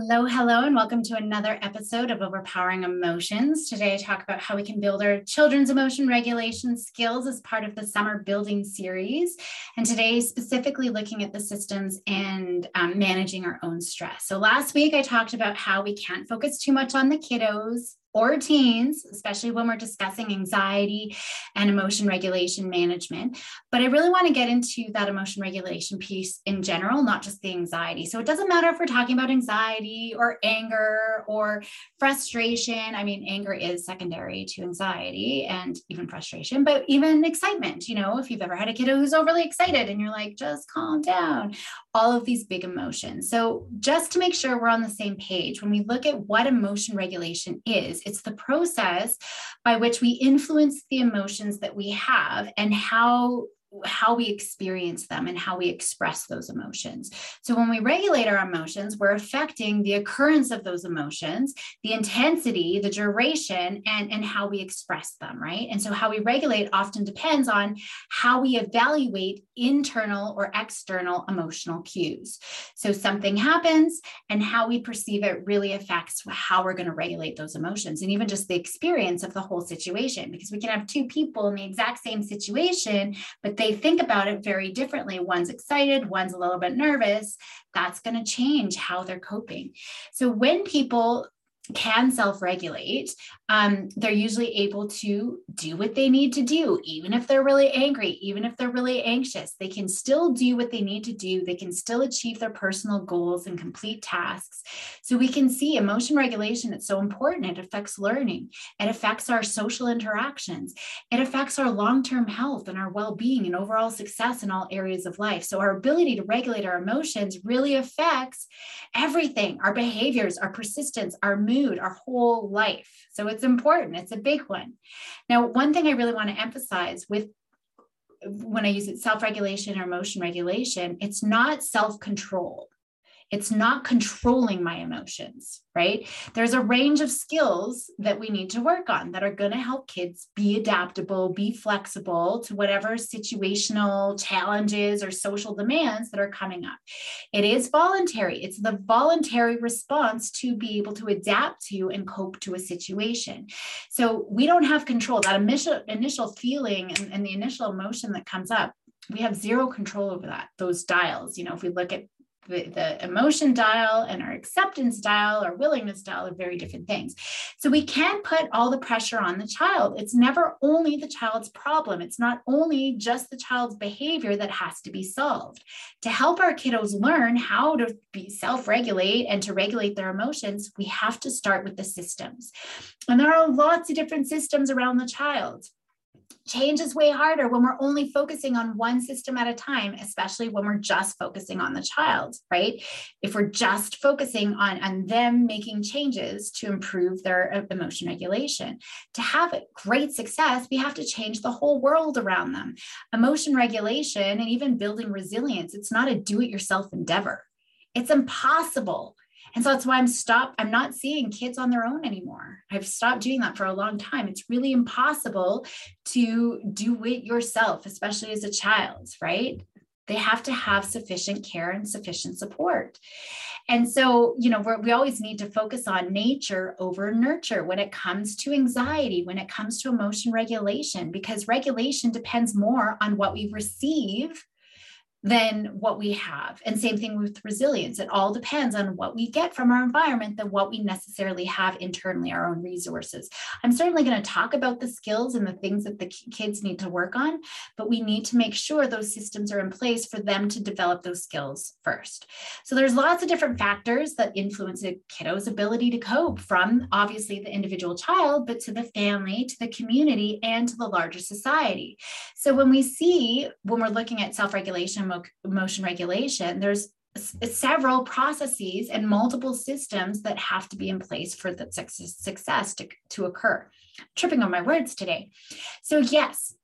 Hello, hello, and welcome to another episode of Overpowering Emotions. Today, I talk about how we can build our children's emotion regulation skills as part of the summer building series. And today, specifically looking at the systems and um, managing our own stress. So, last week, I talked about how we can't focus too much on the kiddos or teens, especially when we're discussing anxiety and emotion regulation management. But I really want to get into that emotion regulation piece in general, not just the anxiety. So it doesn't matter if we're talking about anxiety or anger or frustration. I mean, anger is secondary to anxiety and even frustration, but even excitement. You know, if you've ever had a kiddo who's overly excited and you're like, just calm down, all of these big emotions. So just to make sure we're on the same page, when we look at what emotion regulation is, it's the process by which we influence the emotions that we have and how how we experience them and how we express those emotions. So, when we regulate our emotions, we're affecting the occurrence of those emotions, the intensity, the duration, and, and how we express them, right? And so, how we regulate often depends on how we evaluate internal or external emotional cues. So, something happens, and how we perceive it really affects how we're going to regulate those emotions and even just the experience of the whole situation. Because we can have two people in the exact same situation, but they think about it very differently. One's excited, one's a little bit nervous. That's going to change how they're coping. So when people can self regulate, um, they're usually able to do what they need to do, even if they're really angry, even if they're really anxious. They can still do what they need to do. They can still achieve their personal goals and complete tasks. So we can see emotion regulation, it's so important. It affects learning, it affects our social interactions, it affects our long term health and our well being and overall success in all areas of life. So our ability to regulate our emotions really affects everything our behaviors, our persistence, our mood, our whole life. So it's important, it's a big one. Now, one thing I really want to emphasize with when I use it self regulation or emotion regulation, it's not self control. It's not controlling my emotions, right? There's a range of skills that we need to work on that are going to help kids be adaptable, be flexible to whatever situational challenges or social demands that are coming up. It is voluntary, it's the voluntary response to be able to adapt to and cope to a situation. So we don't have control. That initial, initial feeling and, and the initial emotion that comes up we have zero control over that those dials you know if we look at the, the emotion dial and our acceptance dial or willingness dial are very different things. So we can't put all the pressure on the child. It's never only the child's problem. It's not only just the child's behavior that has to be solved. To help our kiddos learn how to be self-regulate and to regulate their emotions, we have to start with the systems. And there are lots of different systems around the child change is way harder when we're only focusing on one system at a time, especially when we're just focusing on the child, right? If we're just focusing on, on them making changes to improve their uh, emotion regulation. To have great success, we have to change the whole world around them. Emotion regulation and even building resilience, it's not a do it yourself endeavor. It's impossible and so that's why I'm stopped. I'm not seeing kids on their own anymore. I've stopped doing that for a long time. It's really impossible to do it yourself, especially as a child, right? They have to have sufficient care and sufficient support. And so, you know, we always need to focus on nature over nurture when it comes to anxiety, when it comes to emotion regulation, because regulation depends more on what we receive than what we have. And same thing with resilience. It all depends on what we get from our environment than what we necessarily have internally, our own resources. I'm certainly going to talk about the skills and the things that the kids need to work on, but we need to make sure those systems are in place for them to develop those skills first. So there's lots of different factors that influence a kiddo's ability to cope from obviously the individual child, but to the family, to the community, and to the larger society. So when we see, when we're looking at emotion regulation, there's several processes and multiple systems that have to be in place for the success to, to occur. tripping on my words today. So, yes,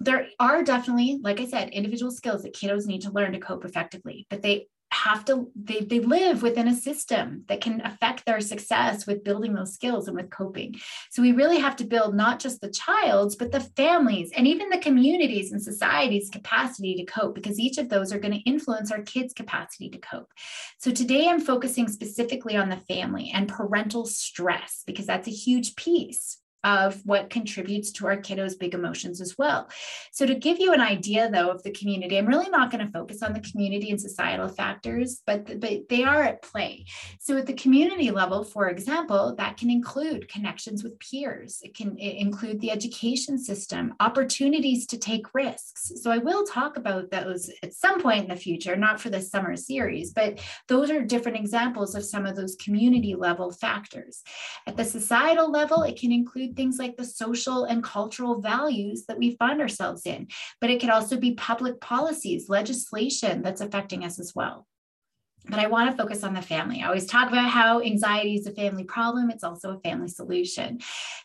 there are definitely, like I said, individual skills that kiddos need to learn to cope effectively, but they have to they, they live within a system that can affect their success with building those skills and with coping. So we really have to build not just the child's but the families and even the communities and society's capacity to cope because each of those are going to influence our kids capacity to cope. So today i'm focusing specifically on the family and parental stress because that's a huge piece of what contributes to our kiddos' big emotions as well. So, to give you an idea though of the community, I'm really not going to focus on the community and societal factors, but, but they are at play. So, at the community level, for example, that can include connections with peers, it can include the education system, opportunities to take risks. So, I will talk about those at some point in the future, not for this summer series, but those are different examples of some of those community level factors. At the societal level, it can include things like the social and cultural values that we find ourselves in, but it could also be public policies, legislation that's affecting us as well. But I want to focus on the family. I always talk about how anxiety is a family problem. It's also a family solution.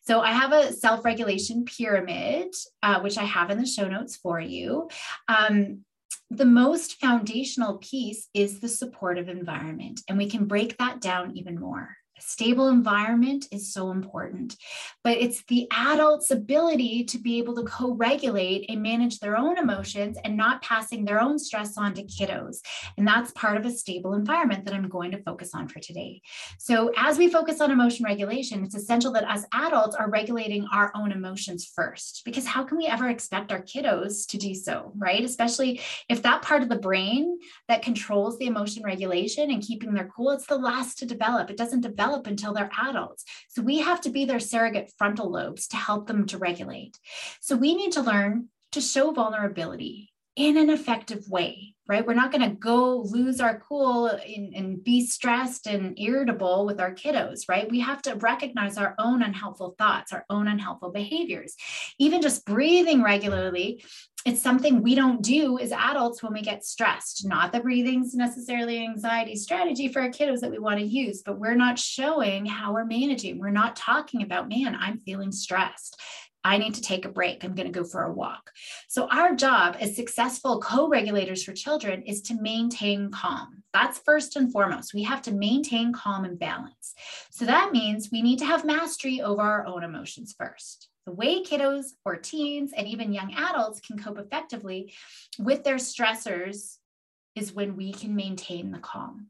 So I have a self regulation pyramid, uh, which I have in the show notes for you. Um, the most foundational piece is the supportive environment, and we can break that down even more. Stable environment is so important, but it's the adult's ability to be able to co regulate and manage their own emotions and not passing their own stress on to kiddos. And that's part of a stable environment that I'm going to focus on for today. So, as we focus on emotion regulation, it's essential that as adults are regulating our own emotions first, because how can we ever expect our kiddos to do so, right? Especially if that part of the brain that controls the emotion regulation and keeping their cool, it's the last to develop. It doesn't develop develop until they're adults. So we have to be their surrogate frontal lobes to help them to regulate. So we need to learn to show vulnerability in an effective way, right? We're not going to go lose our cool and, and, be stressed and irritable with our kiddos, right? We have to recognize our own unhelpful thoughts, our own unhelpful behaviors. Even just breathing regularly it's something we don't do as adults when we get stressed. Not that breathing's necessarily an anxiety strategy for our kiddos that we want to use, but we're not showing how we're managing. We're not talking about, man, I'm feeling stressed. I need to take a break. I'm going to go for a walk. So, our job as successful co regulators for children is to maintain calm. That's first and foremost. We have to maintain calm and balance. So, that means we need to have mastery over our own emotions first. The way kiddos or teens and even young adults can cope effectively with their stressors is when we can maintain the calm.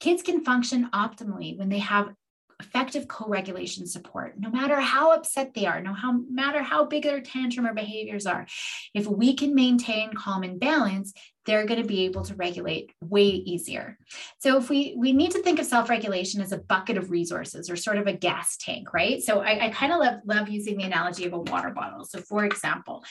Kids can function optimally when they have effective co-regulation support. No matter how upset they are no how, matter how big their tantrum or behaviors are if we can maintain calm and balance they're going to be able to regulate way easier. So if we we need to think of self-regulation as a bucket of resources or sort of a gas tank right? So i, I kind of love, love using the analogy of a water bottle. So for example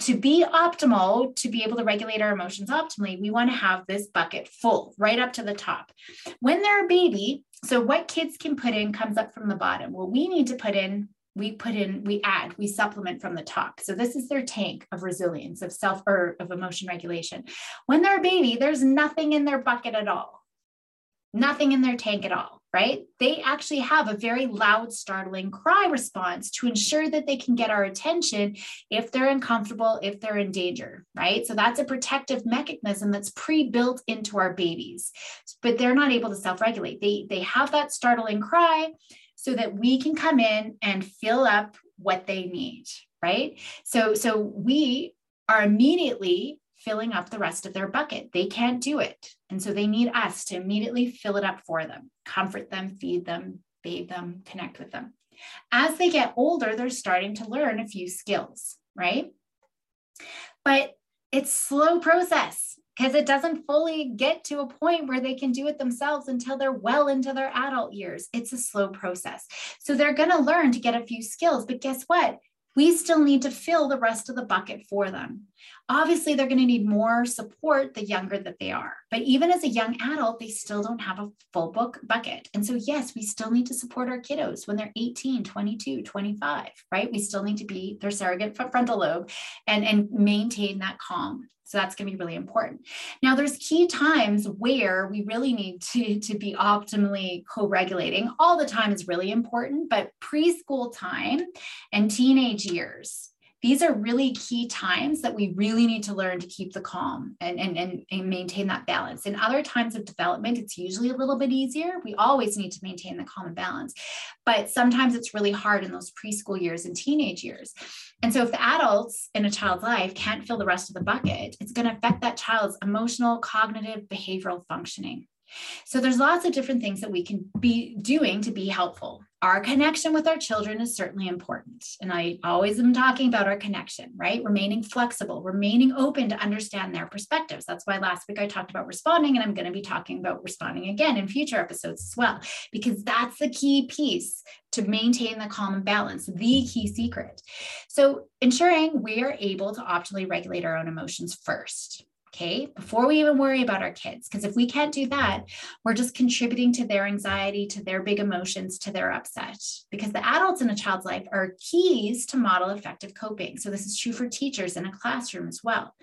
to be optimal, to be able to regulate our emotions optimally, we want to have this bucket full right up to the top. When they're a baby, so what kids can put in comes up from the bottom. Well, we need to put in, we put in, we add, we supplement from the top. So this is their tank of resilience, of self or of emotion regulation. When they're a baby, there's nothing in their bucket at all. Nothing in their tank at all right? They actually have a very loud, startling cry response to ensure that they can get our attention if they're uncomfortable, if they're in danger, right? So that's a protective mechanism that's pre-built into our babies, but they're not able to self-regulate. They, they have that startling cry so that we can come in and fill up what they need, right? So, so we are immediately filling up the rest of their bucket. They can't do it. And so they need us to immediately fill it up for them, comfort them, feed them, bathe them, connect with them. As they get older, they're starting to learn a few skills, right? But it's slow process because it doesn't fully get to a point where they can do it themselves until they're well into their adult years. It's a slow process. So they're going to learn to get a few skills, but guess what? We still need to fill the rest of the bucket for them. Obviously, they're going to need more support the younger that they are. But even as a young adult, they still don't have a full book bucket. And so, yes, we still need to support our kiddos when they're 18, 22, 25, right? We still need to be their surrogate frontal lobe and, and maintain that calm so that's going to be really important. Now, there's key times where we really need to, to be optimally co-regulating. All the time is really important, but preschool time and teenage years, these are really key times that we really need to learn to keep the calm and, and, and, and maintain that balance. In other times of development, it's usually a little bit easier. We always need to maintain the calm and balance, but sometimes it's really hard in those preschool years and teenage years. And so, if the adults in a child's life can't fill the rest of the bucket, it's going to affect that child's emotional, cognitive, behavioral functioning. So there's lots of different things that we can be doing to be helpful. Our connection with our children is certainly important. And I always am talking about our connection, right? Remaining flexible, remaining open to understand their perspectives. That's why last week I talked about responding, and I'm going to be talking about responding again in future episodes as well, because that's the key piece to maintain the calm and balance, the key secret. So ensuring we are able to optimally regulate our own emotions first okay, before we even worry about our kids. Because if we can't do that, we're just contributing to their anxiety, to their big emotions, to their upset. Because the adults in a child's life are keys to model effective coping. So this is true for teachers in a classroom as well.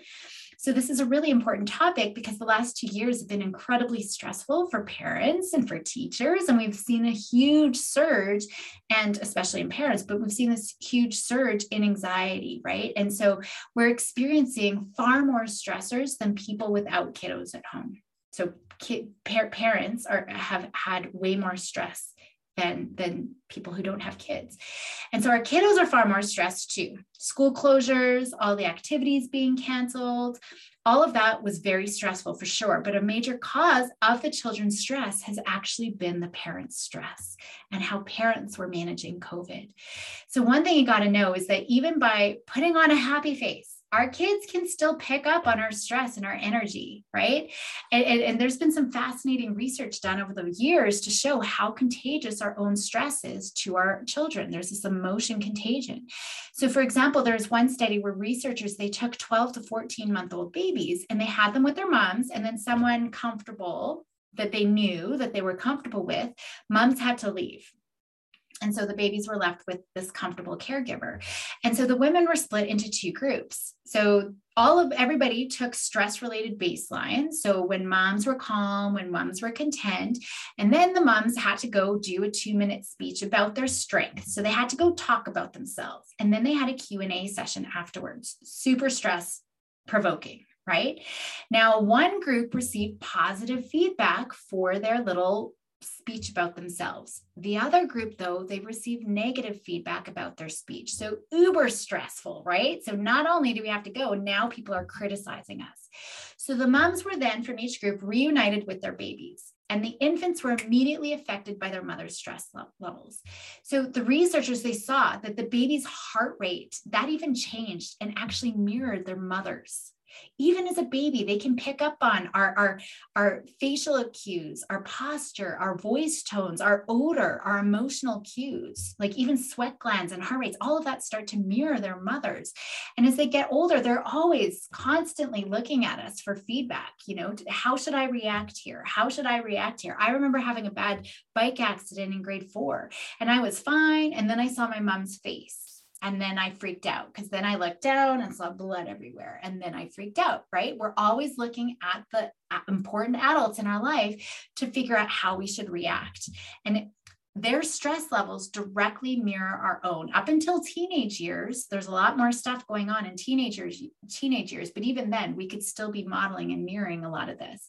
So, this is a really important topic because the last two years have been incredibly stressful for parents and for teachers. And we've seen a huge surge, and especially in parents, but we've seen this huge surge in anxiety, right? And so, we're experiencing far more stressors than people without kiddos at home. So, kid, parents are, have had way more stress than than people who don't have kids. And so our kiddos are far more stressed too. School closures all the activities being canceled all of that was very stressful for sure. But a major cause of the children's stress has actually been the parents stress and how parents were managing covid. So one thing you got to know is that even by putting on a happy face our kids can still pick up on our stress and our energy, right? And, and, and, there's been some fascinating research done over the years to show how contagious our own stress is to our children. There's this emotion contagion. So, for example, there's one study where researchers they took 12 to 14 month old babies and they had them with their moms, and then someone comfortable that they knew that they were comfortable with, moms had to leave and so the babies were left with this comfortable caregiver. And so the women were split into two groups. So all of everybody took stress related baselines. So when moms were calm, when moms were content, and then the moms had to go do a 2-minute speech about their strength. So they had to go talk about themselves. And then they had a Q&A session afterwards. Super stress provoking right? Now, one group received positive feedback for their little speech about themselves. The other group, though, they received negative feedback about their speech. So, uber stressful, right? So, not only do we have to go, now people are criticizing us. So, the moms were then from each group reunited with their babies. And the infants were immediately affected by their mother's stress levels. So the researchers they saw that the baby's heart rate that even changed and actually mirrored their mother's even as a baby they can pick up on our, our our facial cues our posture our voice tones our odor our emotional cues like even sweat glands and heart rates all of that start to mirror their mothers. And as they get older they're always constantly looking at us for feedback you know how should i react here? How should i react here? I remember having a bad bike accident in grade 4 and i was fine and then i saw my mom's face and then I freaked out because then I looked down and saw blood everywhere. And then I freaked out, right? We're always looking at the important adults in our life to figure out how we should react. And their stress levels directly mirror our own up until teenage years there's a lot more stuff going on in teenagers teenage years but even then we could still be modeling and mirroring a lot of this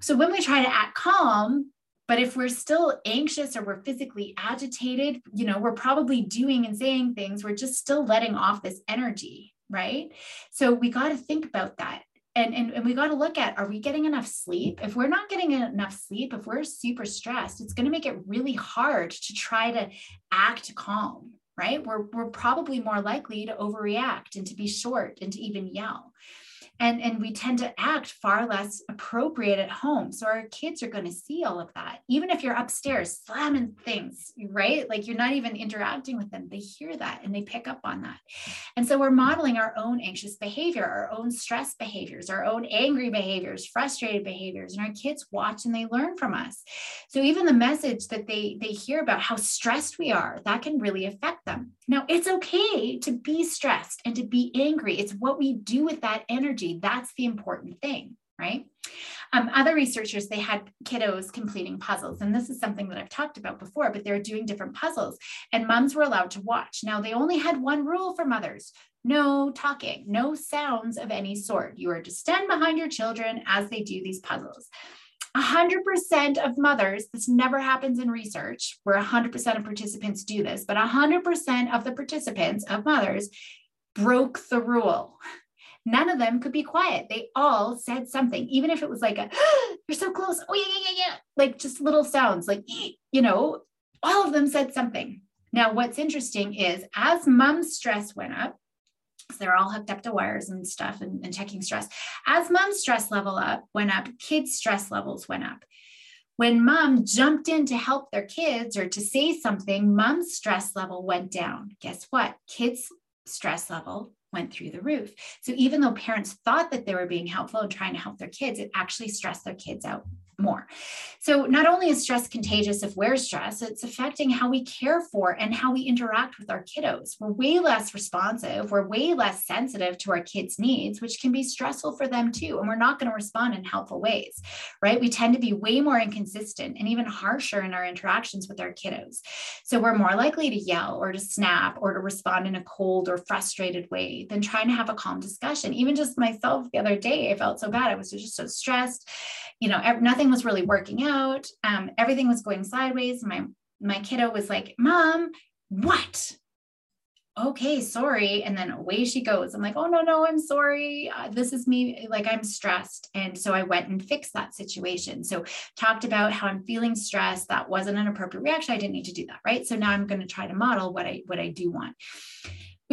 so when we try to act calm but if we're still anxious or we're physically agitated, you know, we're probably doing and saying things, we're just still letting off this energy, right? So we got to think about that. And, and, and we got to look at are we getting enough sleep? If we're not getting enough sleep, if we're super stressed, it's going to make it really hard to try to act calm, right? We're, we're probably more likely to overreact and to be short and to even yell and and we tend to act far less appropriate at home. So our kids are going to see all of that. Even if you're upstairs slamming things right? Like you're not even interacting with them they hear that and they pick up on that. And so we're modeling our own anxious behavior our own stress behaviors our own angry behaviors frustrated behaviors and our kids watch and they learn from us. So even the message that they they hear about how stressed we are that can really affect them now it's okay to be stressed and to be angry it's what we do with that energy that's the important thing, right? Um, other researchers, they had kiddos completing puzzles. And this is something that I've talked about before, but they're doing different puzzles and moms were allowed to watch. Now, they only had one rule for mothers no talking, no sounds of any sort. You are to stand behind your children as they do these puzzles. 100% of mothers, this never happens in research where 100% of participants do this, but 100% of the participants of mothers broke the rule. None of them could be quiet. They all said something, even if it was like a, you're so close. Oh, yeah, yeah, yeah, yeah. Like just little sounds, like, you know, all of them said something. Now, what's interesting is as mom's stress went up, so they're all hooked up to wires and stuff and, and checking stress. As mom's stress level up went up, kids' stress levels went up. When mom jumped in to help their kids or to say something, mom's stress level went down. Guess what? Kids' stress level went through the roof. So even though parents thought that they were being helpful and trying to help their kids, it actually stressed their kids out more. So, not only is stress contagious if we're stressed, it's affecting how we care for and how we interact with our kiddos. We're way less responsive, we're way less sensitive to our kids' needs, which can be stressful for them too. And we're not going to respond in helpful ways, right? We tend to be way more inconsistent and even harsher in our interactions with our kiddos. So, we're more likely to yell or to snap or to respond in a cold or frustrated way than trying to have a calm discussion. Even just myself the other day, I felt so bad. I was just so stressed. You know, nothing nothing was really working out. Um, everything was going sideways. My my kiddo was like, "Mom, what?" Okay, sorry. And then away she goes. I'm like, "Oh no, no, I'm sorry. Uh, this is me. Like I'm stressed." And so I went and fixed that situation. So talked about how I'm feeling stressed. That wasn't an appropriate reaction. I didn't need to do that, right? So now I'm going to try to model what I what I do want.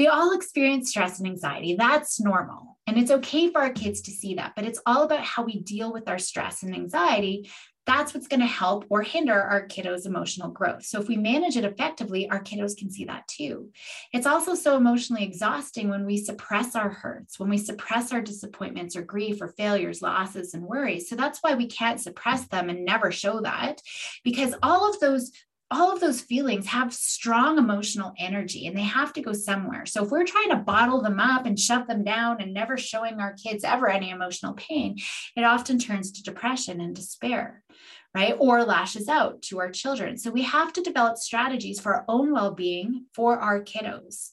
We all experience stress and anxiety. That's normal. And it's okay for our kids to see that, but it's all about how we deal with our stress and anxiety. That's what's going to help or hinder our kiddos' emotional growth. So, if we manage it effectively, our kiddos can see that too. It's also so emotionally exhausting when we suppress our hurts, when we suppress our disappointments or grief or failures, losses, and worries. So, that's why we can't suppress them and never show that because all of those all of those feelings have strong emotional energy and they have to go somewhere. So if we're trying to bottle them up and shove them down and never showing our kids ever any emotional pain, it often turns to depression and despair, right? Or lashes out to our children. So we have to develop strategies for our own well being for our kiddos.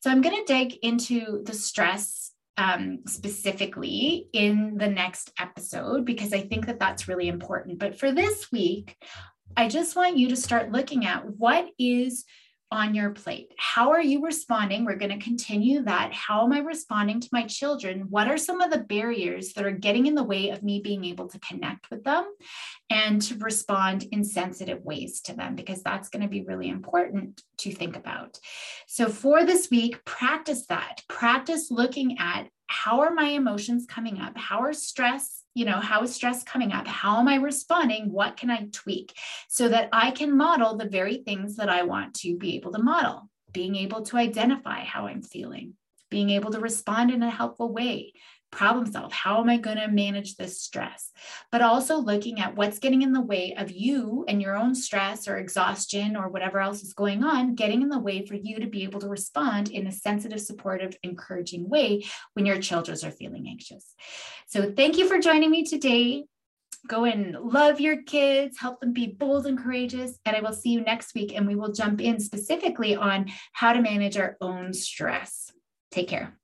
So I'm going to dig into the stress um, specifically in the next episode because I think that that's really important. But for this week, I just want you to start looking at what is on your plate. How are you responding? We're going to continue that. How am I responding to my children? What are some of the barriers that are getting in the way of me being able to connect with them and to respond in sensitive ways to them? Because that's going to be really important to think about. So, for this week, practice that. Practice looking at how are my emotions coming up? How are stress you know, how is stress coming up? How am I responding? What can I tweak so that I can model the very things that I want to be able to model? Being able to identify how I'm feeling, being able to respond in a helpful way, problem solve. How am I going to manage this stress? But also looking at what's getting in the way of you and your own stress or exhaustion or whatever else is going on, getting in the way for you to be able to respond in a sensitive, supportive, encouraging way when your children are feeling anxious. So thank you for joining me today. Go and love your kids, help them be bold and courageous. And I will see you next week. And we will jump in specifically on how to manage our own stress. Take care.